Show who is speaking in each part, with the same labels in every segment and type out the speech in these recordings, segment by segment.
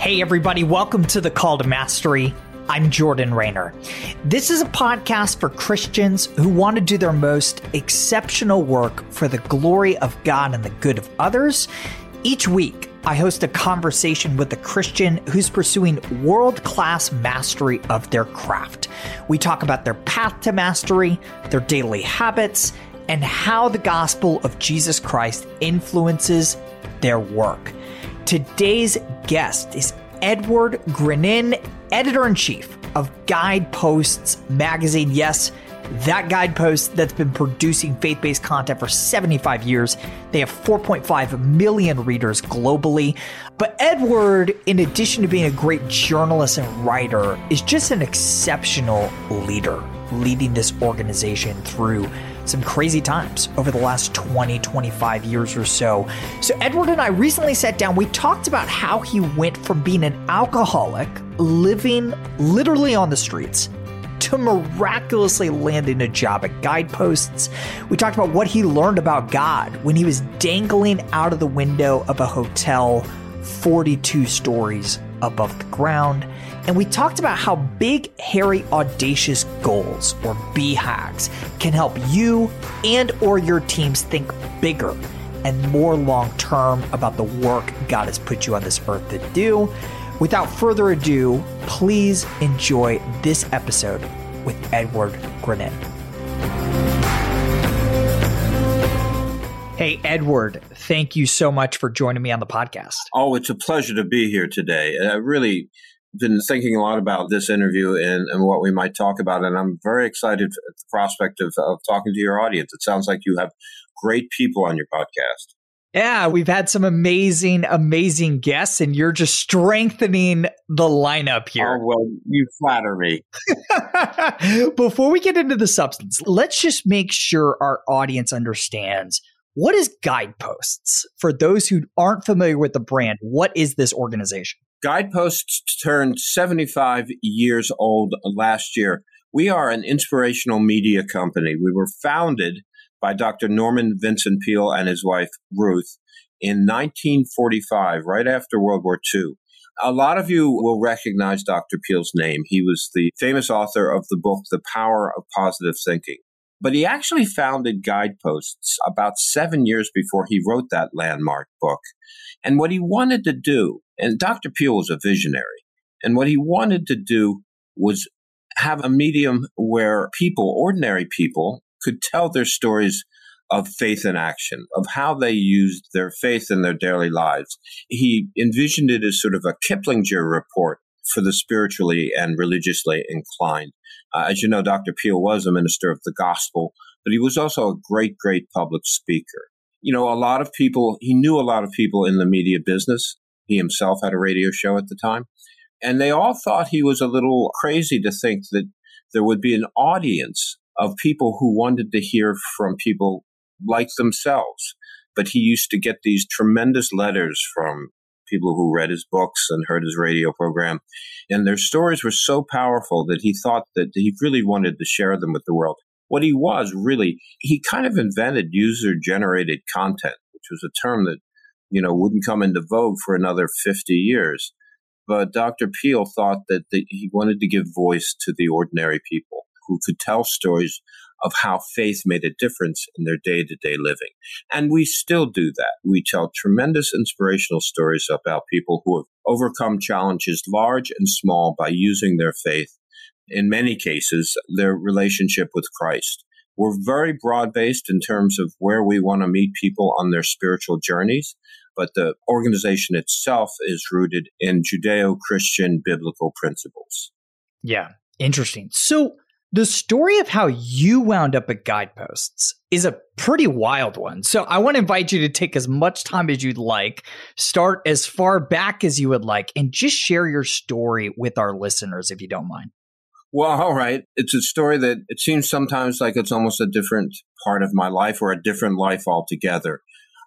Speaker 1: Hey, everybody, welcome to the Call to Mastery. I'm Jordan Raynor. This is a podcast for Christians who want to do their most exceptional work for the glory of God and the good of others. Each week, I host a conversation with a Christian who's pursuing world class mastery of their craft. We talk about their path to mastery, their daily habits, and how the gospel of Jesus Christ influences their work. Today's guest is Edward Grinnan, editor in chief of Guideposts magazine. Yes, that guidepost that's been producing faith based content for 75 years. They have 4.5 million readers globally. But Edward, in addition to being a great journalist and writer, is just an exceptional leader, leading this organization through some crazy times over the last 20, 25 years or so. So, Edward and I recently sat down. We talked about how he went from being an alcoholic, living literally on the streets, to miraculously landing a job at Guideposts. We talked about what he learned about God when he was dangling out of the window of a hotel 42 stories above the ground. And we talked about how big, hairy, audacious goals or BHAGs can help you and or your teams think bigger and more long term about the work God has put you on this earth to do. Without further ado, please enjoy this episode with Edward Grinnan. Hey, Edward, thank you so much for joining me on the podcast.
Speaker 2: Oh, it's a pleasure to be here today. I really been thinking a lot about this interview and, and what we might talk about, and I'm very excited at the prospect of, of talking to your audience. It sounds like you have great people on your podcast.
Speaker 1: Yeah, we've had some amazing, amazing guests, and you're just strengthening the lineup here.
Speaker 2: Oh, well, you flatter me.
Speaker 1: Before we get into the substance, let's just make sure our audience understands what is Guideposts? For those who aren't familiar with the brand, what is this organization?
Speaker 2: Guideposts turned 75 years old last year. We are an inspirational media company. We were founded by Dr. Norman Vincent Peale and his wife, Ruth, in 1945, right after World War II. A lot of you will recognize Dr. Peale's name. He was the famous author of the book, The Power of Positive Thinking. But he actually founded Guideposts about seven years before he wrote that landmark book. And what he wanted to do, and Dr. Peale was a visionary, and what he wanted to do was have a medium where people, ordinary people, could tell their stories of faith and action, of how they used their faith in their daily lives. He envisioned it as sort of a Kiplinger report for the spiritually and religiously inclined. Uh, as you know, Dr. Peale was a minister of the gospel, but he was also a great, great public speaker. You know, a lot of people, he knew a lot of people in the media business. He himself had a radio show at the time. And they all thought he was a little crazy to think that there would be an audience of people who wanted to hear from people like themselves. But he used to get these tremendous letters from people who read his books and heard his radio program. And their stories were so powerful that he thought that he really wanted to share them with the world. What he was really, he kind of invented user generated content, which was a term that, you know, wouldn't come into vogue for another 50 years. But Dr. Peale thought that the, he wanted to give voice to the ordinary people who could tell stories of how faith made a difference in their day to day living. And we still do that. We tell tremendous inspirational stories about people who have overcome challenges large and small by using their faith, in many cases, their relationship with Christ. We're very broad based in terms of where we want to meet people on their spiritual journeys, but the organization itself is rooted in Judeo Christian biblical principles.
Speaker 1: Yeah, interesting. So, The story of how you wound up at Guideposts is a pretty wild one. So I want to invite you to take as much time as you'd like, start as far back as you would like, and just share your story with our listeners if you don't mind.
Speaker 2: Well, all right. It's a story that it seems sometimes like it's almost a different part of my life or a different life altogether.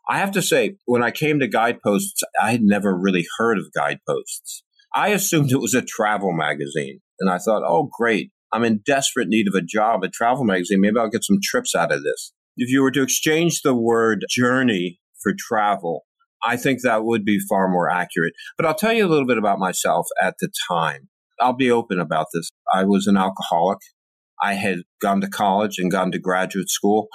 Speaker 2: I have to say, when I came to Guideposts, I had never really heard of Guideposts. I assumed it was a travel magazine. And I thought, oh, great. I'm in desperate need of a job at Travel Magazine. Maybe I'll get some trips out of this. If you were to exchange the word journey for travel, I think that would be far more accurate. But I'll tell you a little bit about myself at the time. I'll be open about this. I was an alcoholic. I had gone to college and gone to graduate school.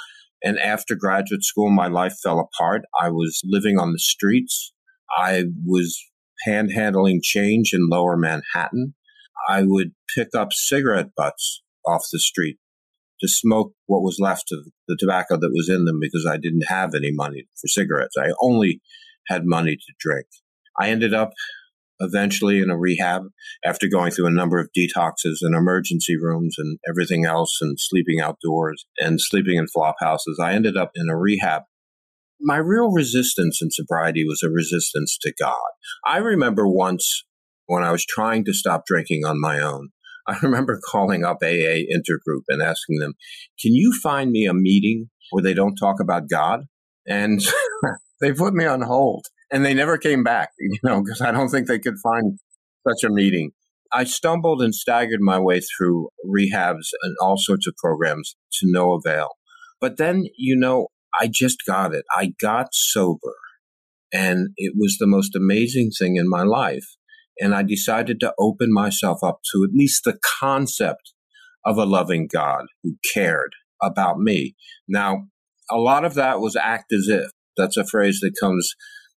Speaker 2: And after graduate school, my life fell apart. I was living on the streets. I was panhandling change in lower Manhattan. I would pick up cigarette butts off the street to smoke what was left of the tobacco that was in them because I didn't have any money for cigarettes. I only had money to drink. I ended up eventually in a rehab after going through a number of detoxes and emergency rooms and everything else and sleeping outdoors and sleeping in flop houses. I ended up in a rehab. My real resistance in sobriety was a resistance to God. I remember once when I was trying to stop drinking on my own, I remember calling up AA Intergroup and asking them, can you find me a meeting where they don't talk about God? And they put me on hold and they never came back, you know, because I don't think they could find such a meeting. I stumbled and staggered my way through rehabs and all sorts of programs to no avail. But then, you know, I just got it. I got sober and it was the most amazing thing in my life. And I decided to open myself up to at least the concept of a loving God who cared about me. Now, a lot of that was act as if. That's a phrase that comes,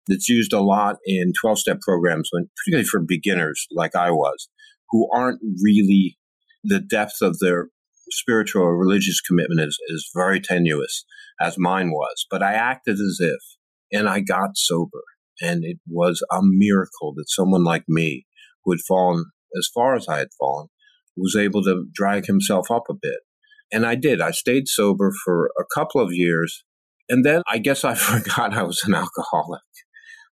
Speaker 2: that's used a lot in 12 step programs, when, particularly for beginners like I was, who aren't really, the depth of their spiritual or religious commitment is, is very tenuous, as mine was. But I acted as if, and I got sober. And it was a miracle that someone like me, who had fallen as far as I had fallen, was able to drag himself up a bit. And I did. I stayed sober for a couple of years. And then I guess I forgot I was an alcoholic.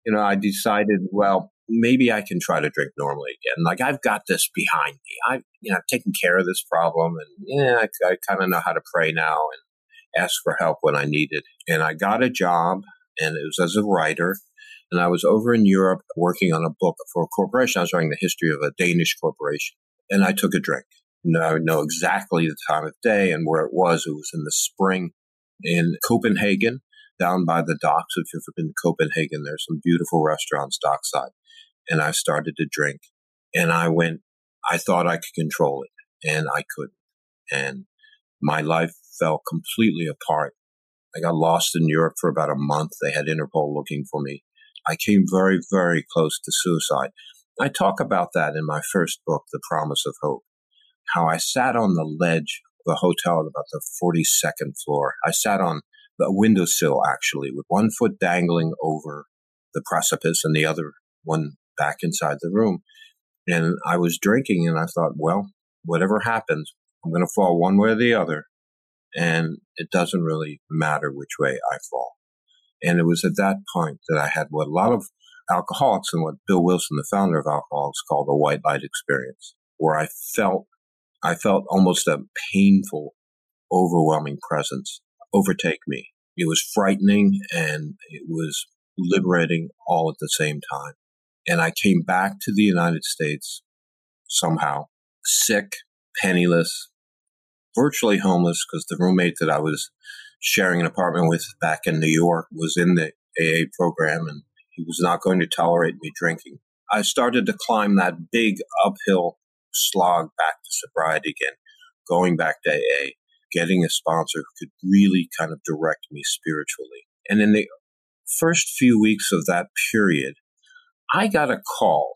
Speaker 2: You know, I decided, well, maybe I can try to drink normally again. Like I've got this behind me. I've, you know, I've taken care of this problem and yeah, I, I kind of know how to pray now and ask for help when I need it. And I got a job and it was as a writer and I was over in Europe working on a book for a corporation. I was writing the history of a Danish corporation. And I took a drink. And I know exactly the time of day and where it was. It was in the spring in Copenhagen, down by the docks. If you've ever been to Copenhagen, there's some beautiful restaurants dockside. And I started to drink. And I went, I thought I could control it, and I couldn't. And my life fell completely apart. I got lost in Europe for about a month. They had Interpol looking for me. I came very, very close to suicide. I talk about that in my first book, The Promise of Hope, how I sat on the ledge of a hotel at about the 42nd floor. I sat on the windowsill, actually, with one foot dangling over the precipice and the other one back inside the room. And I was drinking, and I thought, well, whatever happens, I'm going to fall one way or the other. And it doesn't really matter which way I fall. And it was at that point that I had what a lot of alcoholics and what Bill Wilson, the founder of Alcoholics, called a white light experience, where I felt, I felt almost a painful, overwhelming presence overtake me. It was frightening and it was liberating all at the same time. And I came back to the United States somehow, sick, penniless, virtually homeless because the roommate that I was sharing an apartment with back in New York was in the AA program and he was not going to tolerate me drinking. I started to climb that big uphill slog back to sobriety again, going back to AA, getting a sponsor who could really kind of direct me spiritually. And in the first few weeks of that period, I got a call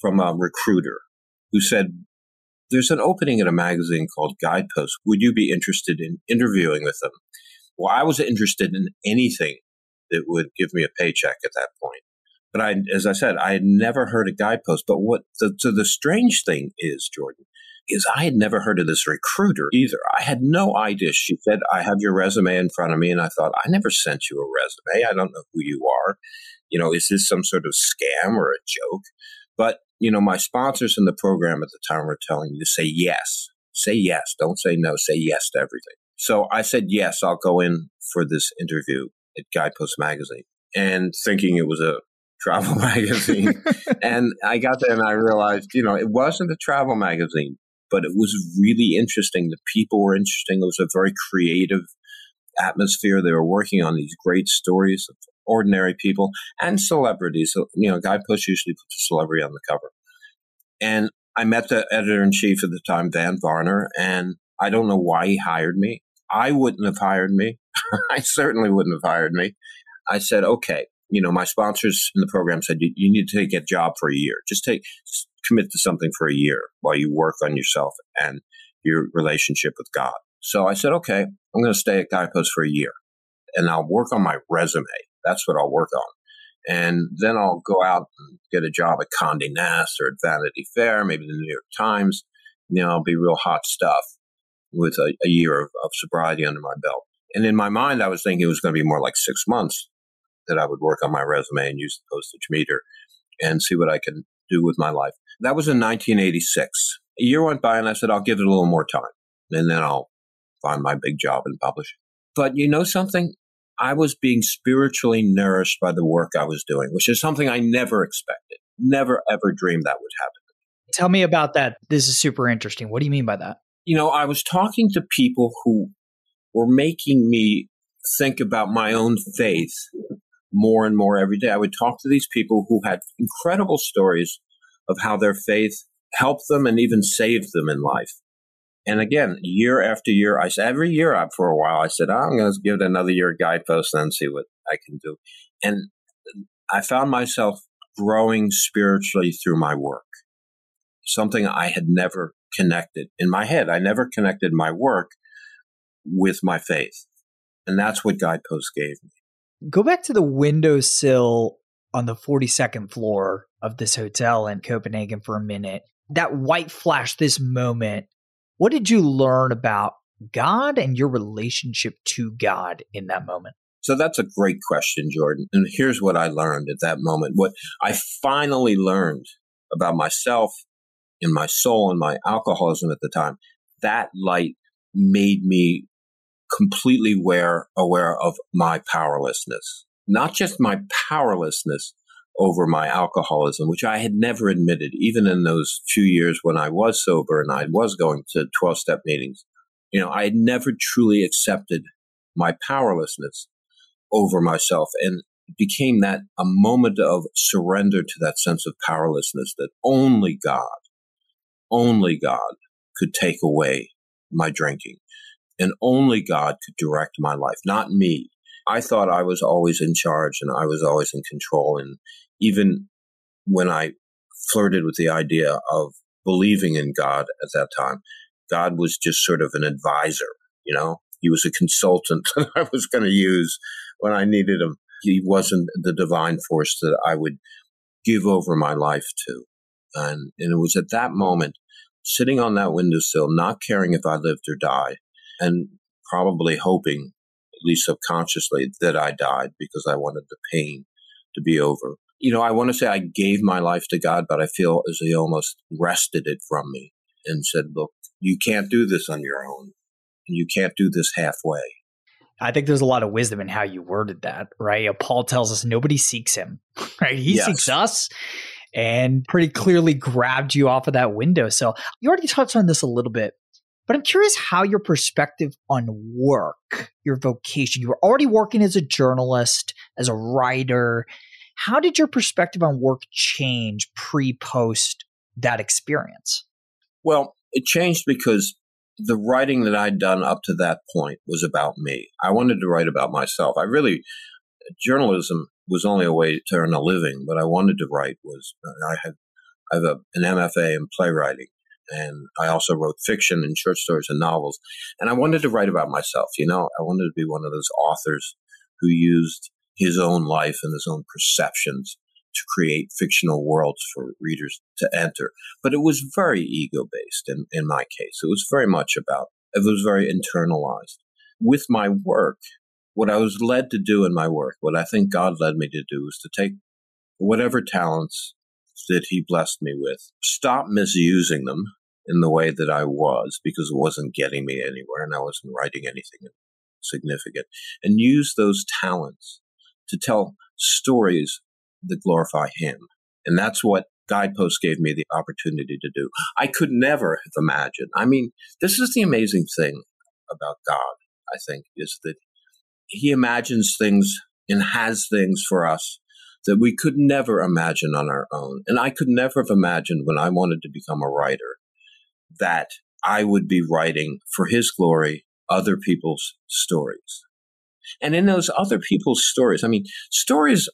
Speaker 2: from a recruiter who said, There's an opening in a magazine called Guidepost. Would you be interested in interviewing with them? Well, I was interested in anything that would give me a paycheck at that point. But I, as I said, I had never heard a guidepost. But what the, so the strange thing is, Jordan, is I had never heard of this recruiter either. I had no idea. She said, I have your resume in front of me. And I thought, I never sent you a resume. I don't know who you are. You know, is this some sort of scam or a joke? But, you know, my sponsors in the program at the time were telling me to say yes. Say yes. Don't say no. Say yes to everything. So I said, yes, I'll go in for this interview at Guidepost Magazine and thinking it was a travel magazine. and I got there and I realized, you know, it wasn't a travel magazine, but it was really interesting. The people were interesting. It was a very creative atmosphere. They were working on these great stories of ordinary people and celebrities. You know, Guidepost usually puts a celebrity on the cover. And I met the editor in chief at the time, Van Varner, and I don't know why he hired me. I wouldn't have hired me. I certainly wouldn't have hired me. I said, okay, you know, my sponsors in the program said, you, you need to take a job for a year. Just take, just commit to something for a year while you work on yourself and your relationship with God. So I said, okay, I'm going to stay at Guidepost for a year and I'll work on my resume. That's what I'll work on. And then I'll go out and get a job at Condé Nast or at Vanity Fair, maybe the New York Times. You know, I'll be real hot stuff with a, a year of, of sobriety under my belt. And in my mind, I was thinking it was going to be more like six months that I would work on my resume and use the postage meter and see what I can do with my life. That was in 1986. A year went by and I said, I'll give it a little more time and then I'll find my big job in publishing. But you know something? I was being spiritually nourished by the work I was doing, which is something I never expected, never ever dreamed that would happen.
Speaker 1: Tell me about that. This is super interesting. What do you mean by that?
Speaker 2: You know, I was talking to people who were making me think about my own faith more and more every day. I would talk to these people who had incredible stories of how their faith helped them and even saved them in life. And again, year after year, I said every year for a while, I said, oh, I'm going to give it another year guidepost and see what I can do. And I found myself growing spiritually through my work, something I had never connected in my head. I never connected my work with my faith. And that's what Guidepost gave me.
Speaker 1: Go back to the windowsill on the 42nd floor of this hotel in Copenhagen for a minute. That white flash, this moment, what did you learn about God and your relationship to God in that moment?
Speaker 2: So that's a great question, Jordan. And here's what I learned at that moment. What I finally learned about myself and my soul and my alcoholism at the time, that light made me completely aware, aware of my powerlessness, not just my powerlessness over my alcoholism, which I had never admitted, even in those few years when I was sober and I was going to 12 step meetings. You know, I had never truly accepted my powerlessness over myself and became that a moment of surrender to that sense of powerlessness that only God, only God could take away my drinking and only God could direct my life, not me. I thought I was always in charge and I was always in control. And even when I flirted with the idea of believing in God at that time, God was just sort of an advisor, you know? He was a consultant that I was going to use when I needed him. He wasn't the divine force that I would give over my life to. And, and it was at that moment, sitting on that windowsill, not caring if I lived or died, and probably hoping, at least subconsciously, that I died because I wanted the pain to be over. You know, I want to say I gave my life to God, but I feel as He almost wrested it from me and said, Look, you can't do this on your own. You can't do this halfway.
Speaker 1: I think there's a lot of wisdom in how you worded that, right? Paul tells us nobody seeks him, right? He yes. seeks us and pretty clearly grabbed you off of that window. So you already touched on this a little bit, but I'm curious how your perspective on work, your vocation, you were already working as a journalist, as a writer. How did your perspective on work change pre post that experience?
Speaker 2: Well, it changed because the writing that I'd done up to that point was about me. I wanted to write about myself. I really, journalism was only a way to earn a living. What I wanted to write was, uh, I had, I have a, an MFA in playwriting and I also wrote fiction and short stories and novels. And I wanted to write about myself. You know, I wanted to be one of those authors who used his own life and his own perceptions to create fictional worlds for readers to enter. But it was very ego based in, in my case. It was very much about, it was very internalized. With my work, what I was led to do in my work, what I think God led me to do was to take whatever talents that He blessed me with, stop misusing them in the way that I was because it wasn't getting me anywhere and I wasn't writing anything significant, and use those talents to tell stories that glorify Him. And that's what Guideposts gave me the opportunity to do. I could never have imagined. I mean, this is the amazing thing about God, I think, is that He imagines things and has things for us that we could never imagine on our own. And I could never have imagined when I wanted to become a writer that I would be writing for His glory other people's stories. And in those other people's stories, I mean, stories,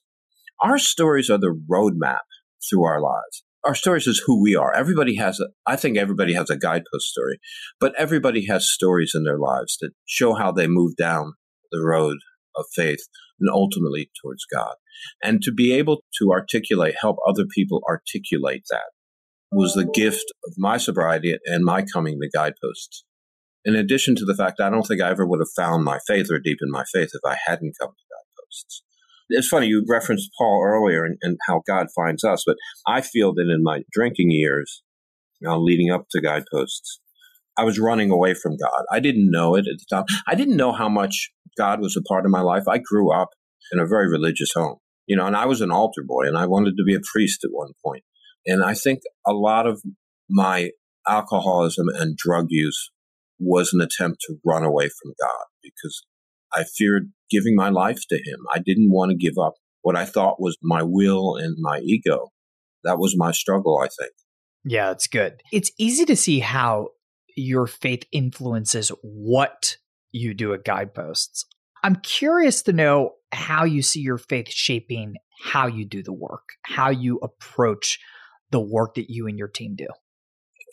Speaker 2: our stories are the roadmap through our lives. Our stories is who we are. Everybody has a, I think everybody has a guidepost story, but everybody has stories in their lives that show how they move down the road of faith and ultimately towards God. And to be able to articulate, help other people articulate that was the gift of my sobriety and my coming to guideposts in addition to the fact I don't think I ever would have found my faith or deepened my faith if I hadn't come to guideposts. It's funny, you referenced Paul earlier and, and how God finds us, but I feel that in my drinking years, know, leading up to guideposts, I was running away from God. I didn't know it at the time. I didn't know how much God was a part of my life. I grew up in a very religious home, you know, and I was an altar boy and I wanted to be a priest at one point. And I think a lot of my alcoholism and drug use was an attempt to run away from God because I feared giving my life to Him. I didn't want to give up what I thought was my will and my ego. That was my struggle, I think.
Speaker 1: Yeah, it's good. It's easy to see how your faith influences what you do at Guideposts. I'm curious to know how you see your faith shaping how you do the work, how you approach the work that you and your team do.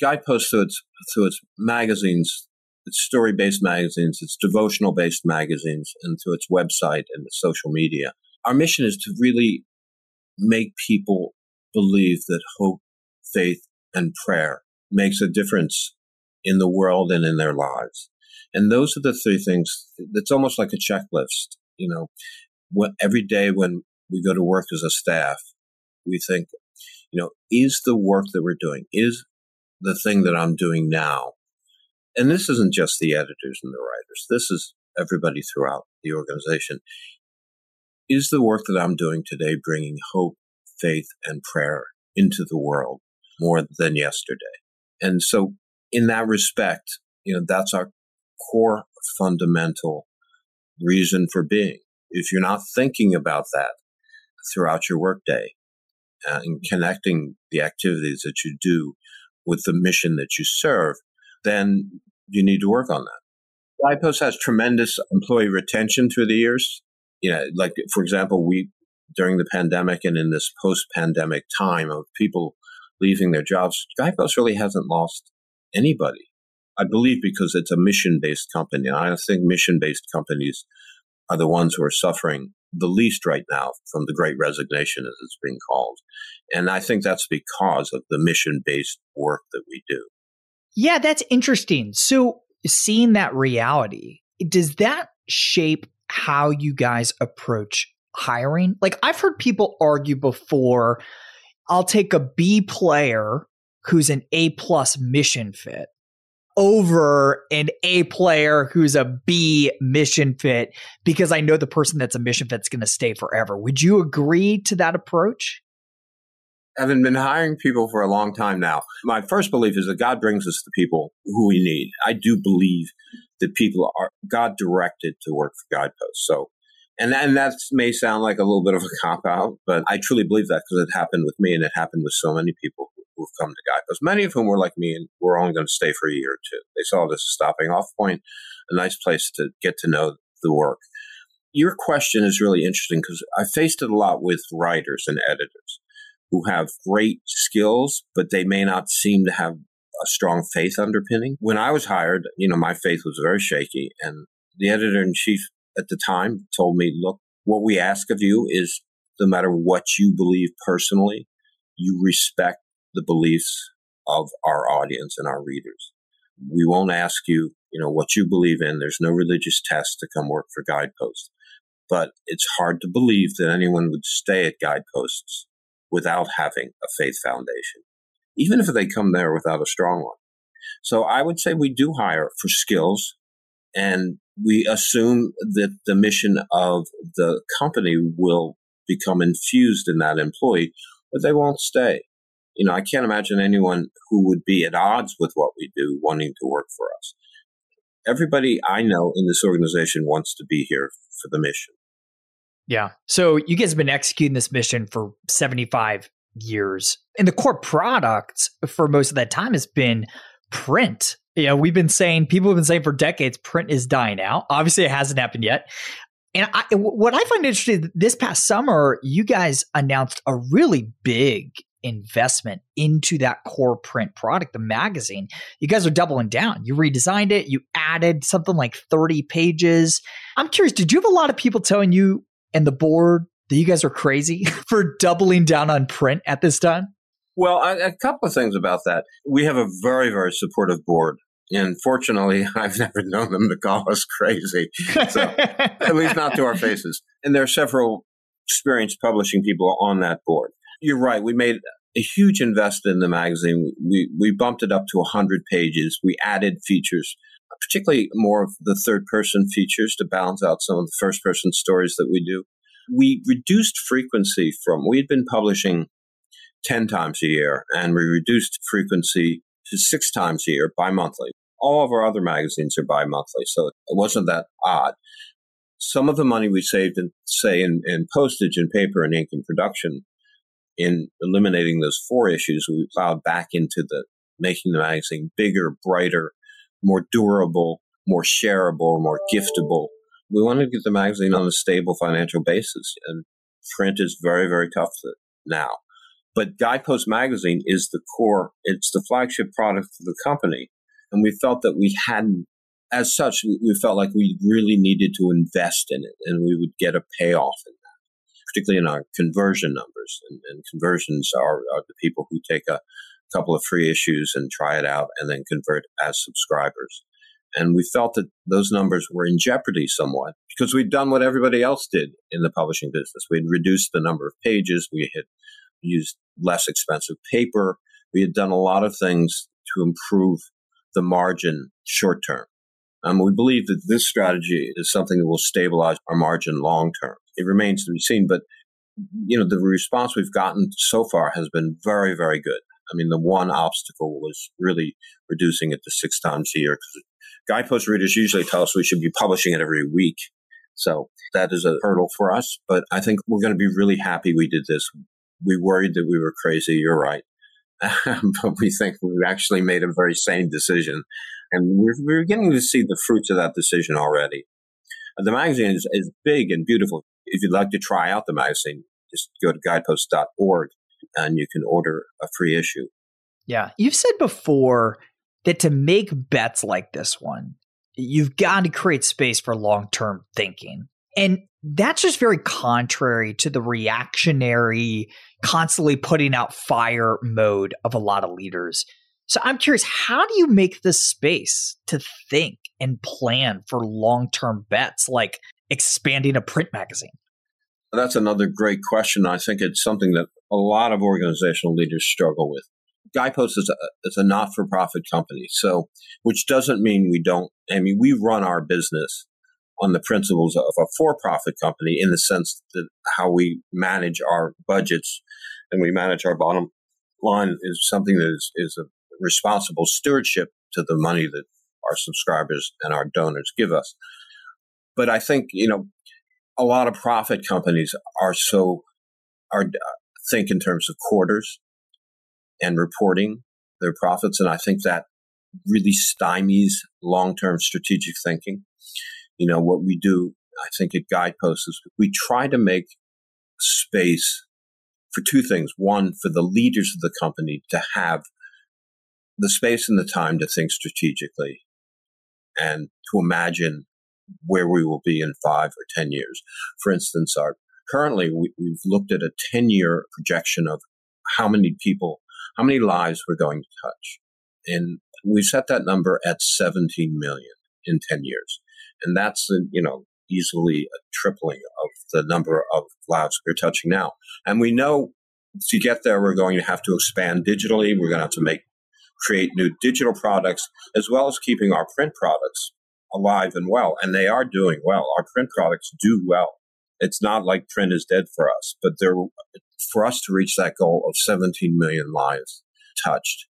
Speaker 2: Guideposts through its through its magazines it's story based magazines, it's devotional based magazines, and through its website and its social media. Our mission is to really make people believe that hope, faith, and prayer makes a difference in the world and in their lives. And those are the three things. It's almost like a checklist. You know, what, every day when we go to work as a staff, we think, you know, is the work that we're doing, is the thing that I'm doing now and this isn't just the editors and the writers, this is everybody throughout the organization. Is the work that I'm doing today bringing hope, faith, and prayer into the world more than yesterday? And so, in that respect, you know, that's our core fundamental reason for being. If you're not thinking about that throughout your workday uh, and connecting the activities that you do with the mission that you serve, then you need to work on that. Guidepost has tremendous employee retention through the years. You know, like for example, we during the pandemic and in this post-pandemic time of people leaving their jobs, Guidepost really hasn't lost anybody. I believe because it's a mission-based company. And I think mission-based companies are the ones who are suffering the least right now from the great resignation, as it's being called. And I think that's because of the mission-based work that we do.
Speaker 1: Yeah, that's interesting. So, seeing that reality, does that shape how you guys approach hiring? Like, I've heard people argue before I'll take a B player who's an A plus mission fit over an A player who's a B mission fit because I know the person that's a mission fit is going to stay forever. Would you agree to that approach?
Speaker 2: having been hiring people for a long time now, my first belief is that God brings us the people who we need. I do believe that people are God directed to work for Guideposts. So, and and that may sound like a little bit of a cop out, but I truly believe that because it happened with me and it happened with so many people who've come to Guideposts. Many of whom were like me and were only going to stay for a year or two. They saw this as a stopping off point, a nice place to get to know the work. Your question is really interesting because I faced it a lot with writers and editors who have great skills, but they may not seem to have a strong faith underpinning. When I was hired, you know, my faith was very shaky. And the editor in chief at the time told me, look, what we ask of you is no matter what you believe personally, you respect the beliefs of our audience and our readers. We won't ask you, you know, what you believe in. There's no religious test to come work for Guidepost. But it's hard to believe that anyone would stay at Guideposts without having a faith foundation, even if they come there without a strong one. So I would say we do hire for skills and we assume that the mission of the company will become infused in that employee, but they won't stay. You know, I can't imagine anyone who would be at odds with what we do wanting to work for us. Everybody I know in this organization wants to be here for the mission.
Speaker 1: Yeah. So you guys have been executing this mission for 75 years. And the core product for most of that time has been print. Yeah, we've been saying, people have been saying for decades, print is dying out. Obviously, it hasn't happened yet. And I, what I find interesting, this past summer, you guys announced a really big investment into that core print product, the magazine. You guys are doubling down. You redesigned it, you added something like 30 pages. I'm curious, did you have a lot of people telling you and the board that you guys are crazy for doubling down on print at this time?
Speaker 2: Well, a, a couple of things about that. We have a very, very supportive board. And fortunately, I've never known them to call us crazy. So, at least not to our faces. And there are several experienced publishing people on that board. You're right. We made a huge investment in the magazine. We, we bumped it up to 100 pages. We added features, particularly more of the third person features to balance out some of the first person stories that we do. We reduced frequency from, we had been publishing 10 times a year, and we reduced frequency to six times a year bi monthly. All of our other magazines are bi monthly, so it wasn't that odd. Some of the money we saved in, say, in, in postage and paper and ink and production, in eliminating those four issues, we plowed back into the making the magazine bigger, brighter, more durable, more shareable, more giftable. We wanted to get the magazine on a stable financial basis, and print is very, very tough now. But Guidepost Magazine is the core, it's the flagship product for the company. And we felt that we hadn't, as such, we felt like we really needed to invest in it and we would get a payoff in particularly in our conversion numbers. And, and conversions are, are the people who take a couple of free issues and try it out and then convert as subscribers. And we felt that those numbers were in jeopardy somewhat because we'd done what everybody else did in the publishing business. We'd reduced the number of pages. We had used less expensive paper. We had done a lot of things to improve the margin short term. Um, we believe that this strategy is something that will stabilize our margin long term. It remains to be seen, but you know the response we've gotten so far has been very, very good. I mean, the one obstacle was really reducing it to six times a year because guidepost readers usually tell us we should be publishing it every week. So that is a hurdle for us, but I think we're going to be really happy we did this we worried that we were crazy. You're right. but we think we actually made a very sane decision. And we're, we're beginning to see the fruits of that decision already. The magazine is, is big and beautiful. If you'd like to try out the magazine, just go to guidepost.org and you can order a free issue.
Speaker 1: Yeah. You've said before that to make bets like this one, you've got to create space for long term thinking. And that's just very contrary to the reactionary, constantly putting out fire mode of a lot of leaders. So I'm curious, how do you make the space to think and plan for long term bets like expanding a print magazine?
Speaker 2: That's another great question. I think it's something that a lot of organizational leaders struggle with. Guidepost is a, is a not for profit company. So, which doesn't mean we don't, I mean, we run our business on the principles of a for-profit company in the sense that how we manage our budgets and we manage our bottom line is something that is, is a responsible stewardship to the money that our subscribers and our donors give us. But I think, you know, a lot of profit companies are so, are uh, think in terms of quarters and reporting their profits. And I think that really stymies long-term strategic thinking you know, what we do, I think at Guideposts is we try to make space for two things. One, for the leaders of the company to have the space and the time to think strategically and to imagine where we will be in five or 10 years. For instance, our, Currently, we, we've looked at a 10 year projection of how many people, how many lives we're going to touch. And we set that number at 17 million in 10 years. And that's, uh, you know, easily a tripling of the number of lives we're touching now. And we know to get there, we're going to have to expand digitally. We're going to have to make, create new digital products as well as keeping our print products alive and well. And they are doing well. Our print products do well. It's not like print is dead for us, but there, for us to reach that goal of 17 million lives touched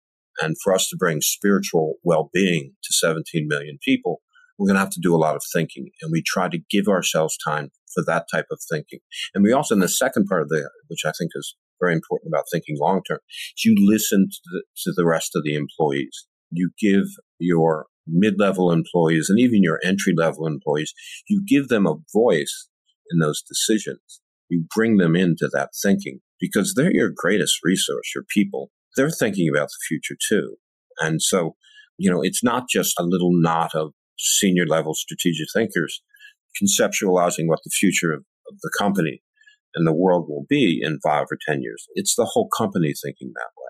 Speaker 2: and for us to bring spiritual well-being to 17 million people, we're going to have to do a lot of thinking. And we try to give ourselves time for that type of thinking. And we also, in the second part of the, which I think is very important about thinking long term, you listen to the, to the rest of the employees. You give your mid-level employees and even your entry-level employees, you give them a voice in those decisions. You bring them into that thinking because they're your greatest resource, your people. They're thinking about the future too. And so, you know, it's not just a little knot of senior level strategic thinkers conceptualizing what the future of, of the company and the world will be in five or 10 years. It's the whole company thinking that way.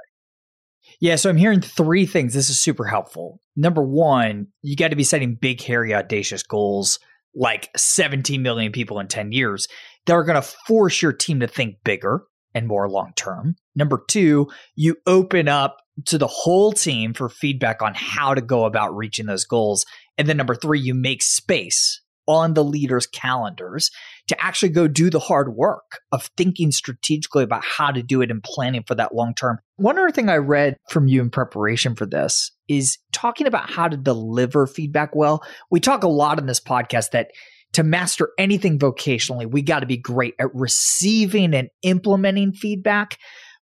Speaker 1: Yeah, so I'm hearing three things. This is super helpful. Number one, you got to be setting big, hairy, audacious goals like 17 million people in 10 years that are going to force your team to think bigger and more long term. Number two, you open up to the whole team for feedback on how to go about reaching those goals. And then number three, you make space on the leaders' calendars to actually go do the hard work of thinking strategically about how to do it and planning for that long term. One other thing I read from you in preparation for this is talking about how to deliver feedback well. We talk a lot in this podcast that to master anything vocationally, we got to be great at receiving and implementing feedback.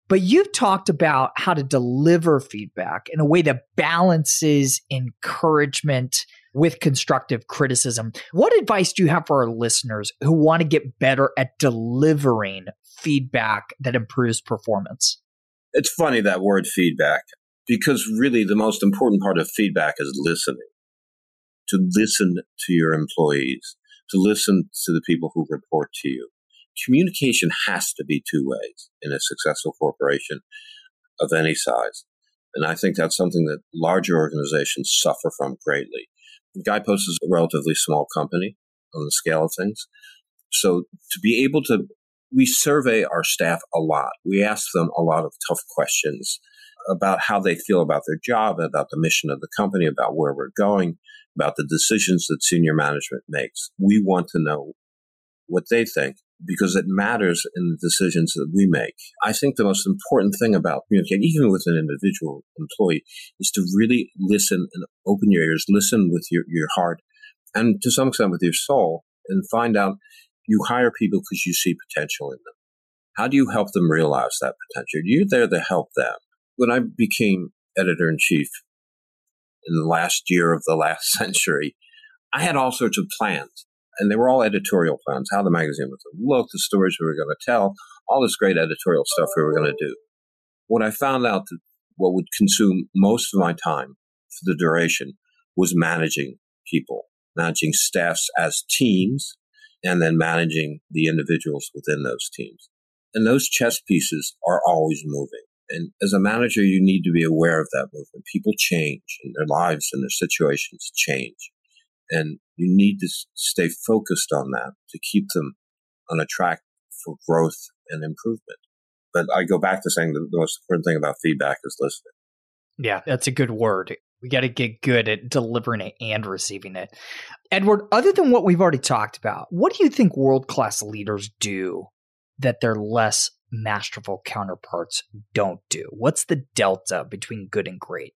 Speaker 1: But you've talked about how to deliver feedback in a way that balances encouragement with constructive criticism. What advice do you have for our listeners who want to get better at delivering feedback that improves performance?
Speaker 2: It's funny that word feedback, because really the most important part of feedback is listening. To listen to your employees, to listen to the people who report to you. Communication has to be two ways in a successful corporation of any size. And I think that's something that larger organizations suffer from greatly. Guidepost is a relatively small company on the scale of things. So to be able to, we survey our staff a lot. We ask them a lot of tough questions about how they feel about their job, about the mission of the company, about where we're going, about the decisions that senior management makes. We want to know what they think because it matters in the decisions that we make. I think the most important thing about communicating, even with an individual employee, is to really listen and open your ears, listen with your, your heart, and to some extent with your soul, and find out you hire people because you see potential in them. How do you help them realize that potential? You're there to help them. When I became editor in chief in the last year of the last century, I had all sorts of plans and they were all editorial plans, how the magazine was going to look, the stories we were going to tell, all this great editorial stuff we were going to do. What I found out that what would consume most of my time for the duration was managing people, managing staffs as teams, and then managing the individuals within those teams. And those chess pieces are always moving. And as a manager, you need to be aware of that movement. People change and their lives and their situations change. And you need to stay focused on that to keep them on a track for growth and improvement. But I go back to saying the, the most important thing about feedback is listening.
Speaker 1: Yeah, that's a good word. We got to get good at delivering it and receiving it. Edward, other than what we've already talked about, what do you think world class leaders do that their less masterful counterparts don't do? What's the delta between good and great?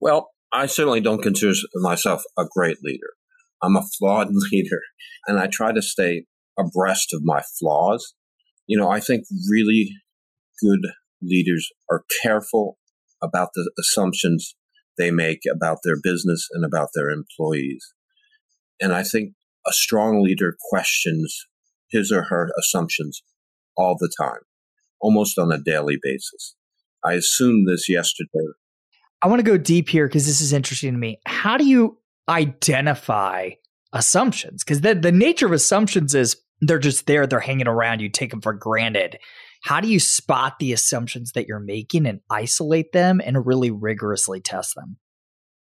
Speaker 2: Well, I certainly don't consider myself a great leader. I'm a flawed leader and I try to stay abreast of my flaws. You know, I think really good leaders are careful about the assumptions they make about their business and about their employees. And I think a strong leader questions his or her assumptions all the time, almost on a daily basis. I assumed this yesterday
Speaker 1: I want to go deep here because this is interesting to me. How do you identify assumptions? Because the, the nature of assumptions is they're just there, they're hanging around, you take them for granted. How do you spot the assumptions that you're making and isolate them and really rigorously test them?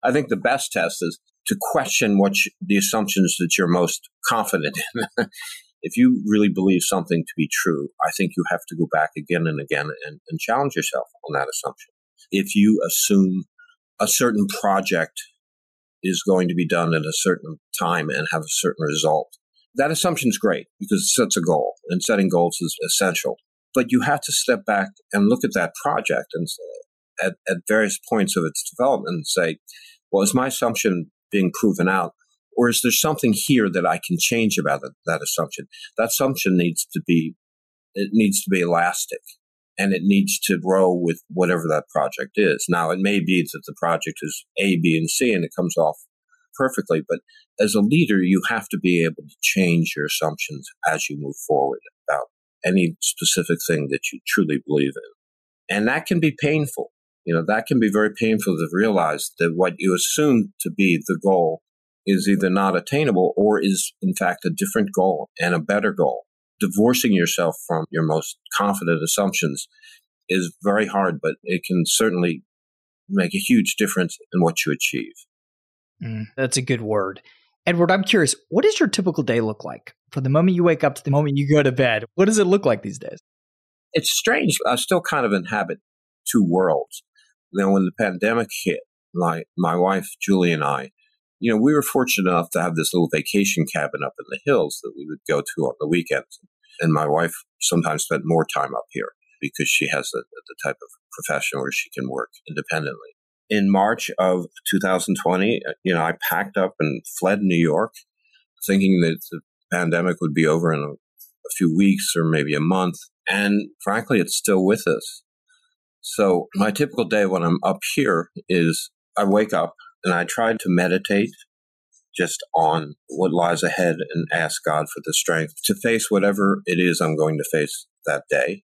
Speaker 2: I think the best test is to question what you, the assumptions that you're most confident in. if you really believe something to be true, I think you have to go back again and again and, and challenge yourself on that assumption. If you assume a certain project is going to be done at a certain time and have a certain result, that assumption is great because it sets a goal, and setting goals is essential. But you have to step back and look at that project and at, at various points of its development and say, well, is my assumption being proven out? Or is there something here that I can change about that, that assumption? That assumption needs to be, it needs to be elastic and it needs to grow with whatever that project is. Now, it may be that the project is A, B, and C and it comes off perfectly, but as a leader, you have to be able to change your assumptions as you move forward about any specific thing that you truly believe in. And that can be painful. You know, that can be very painful to realize that what you assume to be the goal is either not attainable or is in fact a different goal and a better goal. Divorcing yourself from your most confident assumptions is very hard, but it can certainly make a huge difference in what you achieve.
Speaker 1: Mm, that's a good word. Edward, I'm curious, what does your typical day look like? From the moment you wake up to the moment you go to bed, what does it look like these days?
Speaker 2: It's strange. I still kind of inhabit two worlds. Then when the pandemic hit, my, my wife, Julie, and I, you know, we were fortunate enough to have this little vacation cabin up in the hills that we would go to on the weekends. And my wife sometimes spent more time up here because she has the, the type of profession where she can work independently in March of 2020, uh, you know, I packed up and fled New York, thinking that the pandemic would be over in a, a few weeks or maybe a month. And frankly, it's still with us. So my typical day when I'm up here is I wake up and I try to meditate just on what lies ahead and ask God for the strength to face whatever it is I'm going to face that day.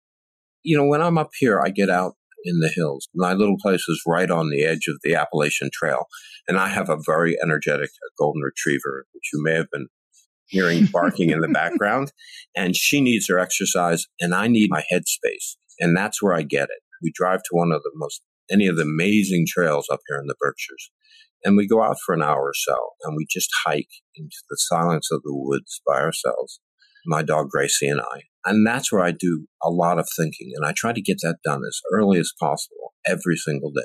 Speaker 2: You know, when I'm up here, I get out in the hills. My little place is right on the edge of the Appalachian Trail, and I have a very energetic golden retriever, which you may have been hearing barking in the background. And she needs her exercise, and I need my headspace, and that's where I get it. We drive to one of the most any of the amazing trails up here in the Berkshires. And we go out for an hour or so and we just hike into the silence of the woods by ourselves, my dog Gracie and I. And that's where I do a lot of thinking. And I try to get that done as early as possible every single day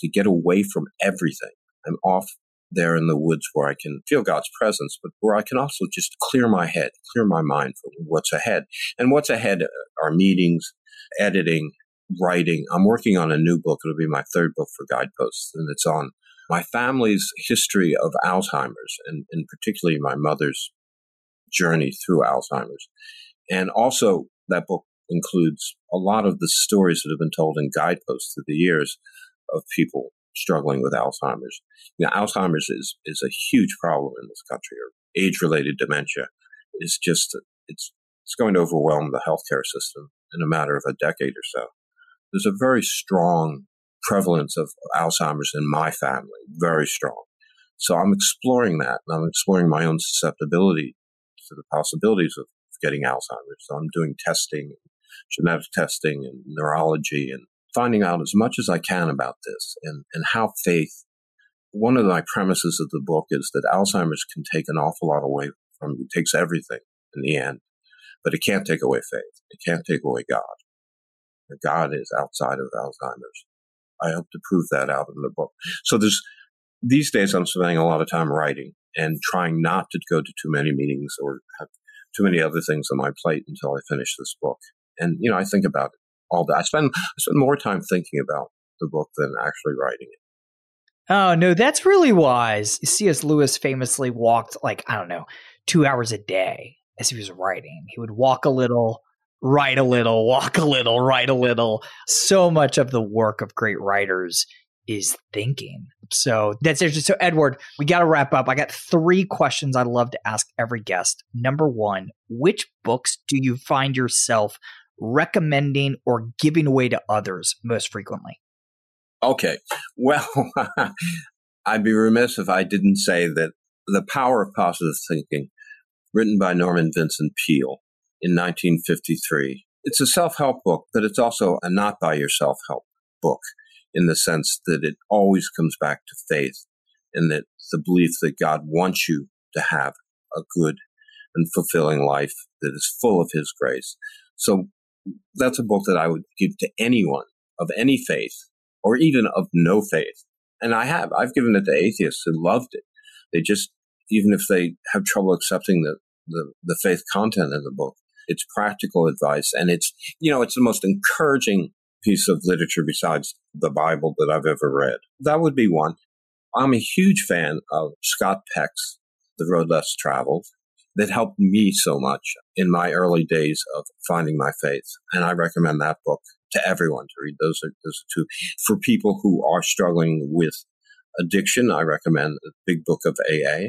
Speaker 2: to get away from everything. I'm off there in the woods where I can feel God's presence, but where I can also just clear my head, clear my mind for what's ahead. And what's ahead are meetings, editing, writing. I'm working on a new book. It'll be my third book for Guideposts, and it's on my family's history of Alzheimer's, and, and particularly my mother's journey through Alzheimer's. And also, that book includes a lot of the stories that have been told in guideposts through the years of people struggling with Alzheimer's. You know, Alzheimer's is, is a huge problem in this country, or age related dementia is just, it's, it's going to overwhelm the healthcare system in a matter of a decade or so. There's a very strong prevalence of Alzheimer's in my family, very strong. So I'm exploring that and I'm exploring my own susceptibility to the possibilities of getting Alzheimer's. So I'm doing testing, genetic testing, and neurology, and finding out as much as I can about this and, and how faith. One of my premises of the book is that Alzheimer's can take an awful lot away from you. It takes everything in the end, but it can't take away faith. It can't take away God. God is outside of Alzheimer's. I hope to prove that out in the book. So there's these days I'm spending a lot of time writing and trying not to go to too many meetings or have too many other things on my plate until I finish this book. And, you know, I think about all that. I spend, I spend more time thinking about the book than actually writing it.
Speaker 1: Oh, no, that's really wise. C.S. Lewis famously walked like, I don't know, two hours a day as he was writing. He would walk a little, write a little, walk a little, write a little. So much of the work of great writers is thinking. So that's interesting. So, Edward, we got to wrap up. I got three questions I'd love to ask every guest. Number one, which books do you find yourself recommending or giving away to others most frequently?
Speaker 2: Okay. Well, I'd be remiss if I didn't say that The Power of Positive Thinking written by Norman Vincent Peale in 1953. It's a self help book, but it's also a not by yourself help book in the sense that it always comes back to faith and that the belief that God wants you to have a good and fulfilling life that is full of His grace. So that's a book that I would give to anyone of any faith or even of no faith. And I have. I've given it to atheists who loved it. They just, even if they have trouble accepting the, the, the faith content in the book, it's practical advice. And it's, you know, it's the most encouraging piece of literature besides the Bible that I've ever read. That would be one. I'm a huge fan of Scott Peck's The Road Less Traveled that helped me so much in my early days of finding my faith. And I recommend that book to everyone to read. Those are, those are two. For people who are struggling with addiction, I recommend the Big Book of AA,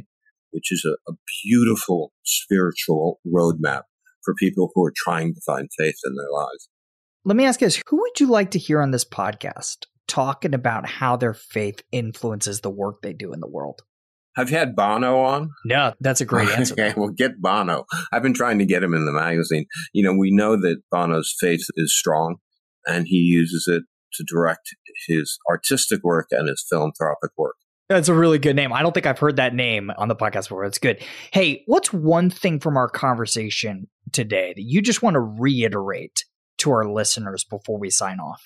Speaker 2: which is a, a beautiful spiritual roadmap for people who are trying to find faith in their lives.
Speaker 1: Let me ask you this who would you like to hear on this podcast talking about how their faith influences the work they do in the world?
Speaker 2: Have you had Bono on?
Speaker 1: No, that's a great answer.
Speaker 2: okay, well, get Bono. I've been trying to get him in the magazine. You know, we know that Bono's faith is strong, and he uses it to direct his artistic work and his philanthropic work.
Speaker 1: That's a really good name. I don't think I've heard that name on the podcast before. It's good. Hey, what's one thing from our conversation today that you just want to reiterate to our listeners before we sign off?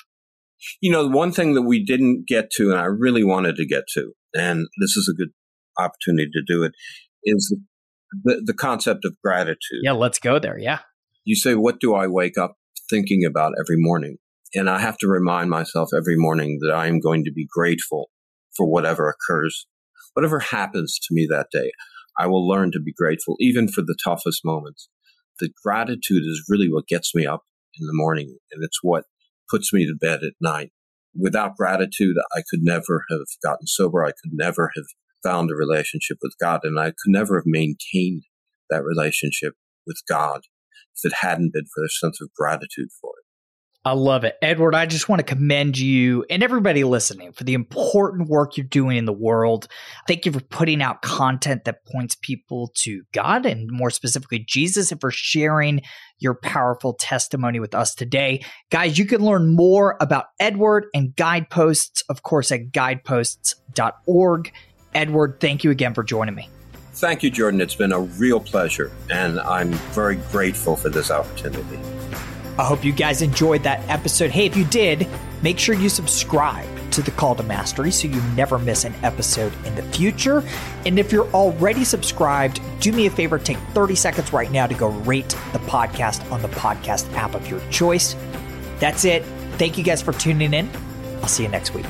Speaker 2: You know, one thing that we didn't get to, and I really wanted to get to, and this is a good opportunity to do it is the, the concept of gratitude.
Speaker 1: Yeah, let's go there. Yeah.
Speaker 2: You say, What do I wake up thinking about every morning? And I have to remind myself every morning that I am going to be grateful for whatever occurs, whatever happens to me that day. I will learn to be grateful, even for the toughest moments. The gratitude is really what gets me up in the morning, and it's what puts me to bed at night. Without gratitude, I could never have gotten sober. I could never have found a relationship with God, and I could never have maintained that relationship with God if it hadn't been for the sense of gratitude for.
Speaker 1: I love it. Edward, I just want to commend you and everybody listening for the important work you're doing in the world. Thank you for putting out content that points people to God and more specifically Jesus and for sharing your powerful testimony with us today. Guys, you can learn more about Edward and guideposts, of course, at guideposts.org. Edward, thank you again for joining me.
Speaker 2: Thank you, Jordan. It's been a real pleasure, and I'm very grateful for this opportunity.
Speaker 1: I hope you guys enjoyed that episode. Hey, if you did, make sure you subscribe to the Call to Mastery so you never miss an episode in the future. And if you're already subscribed, do me a favor, take 30 seconds right now to go rate the podcast on the podcast app of your choice. That's it. Thank you guys for tuning in. I'll see you next week.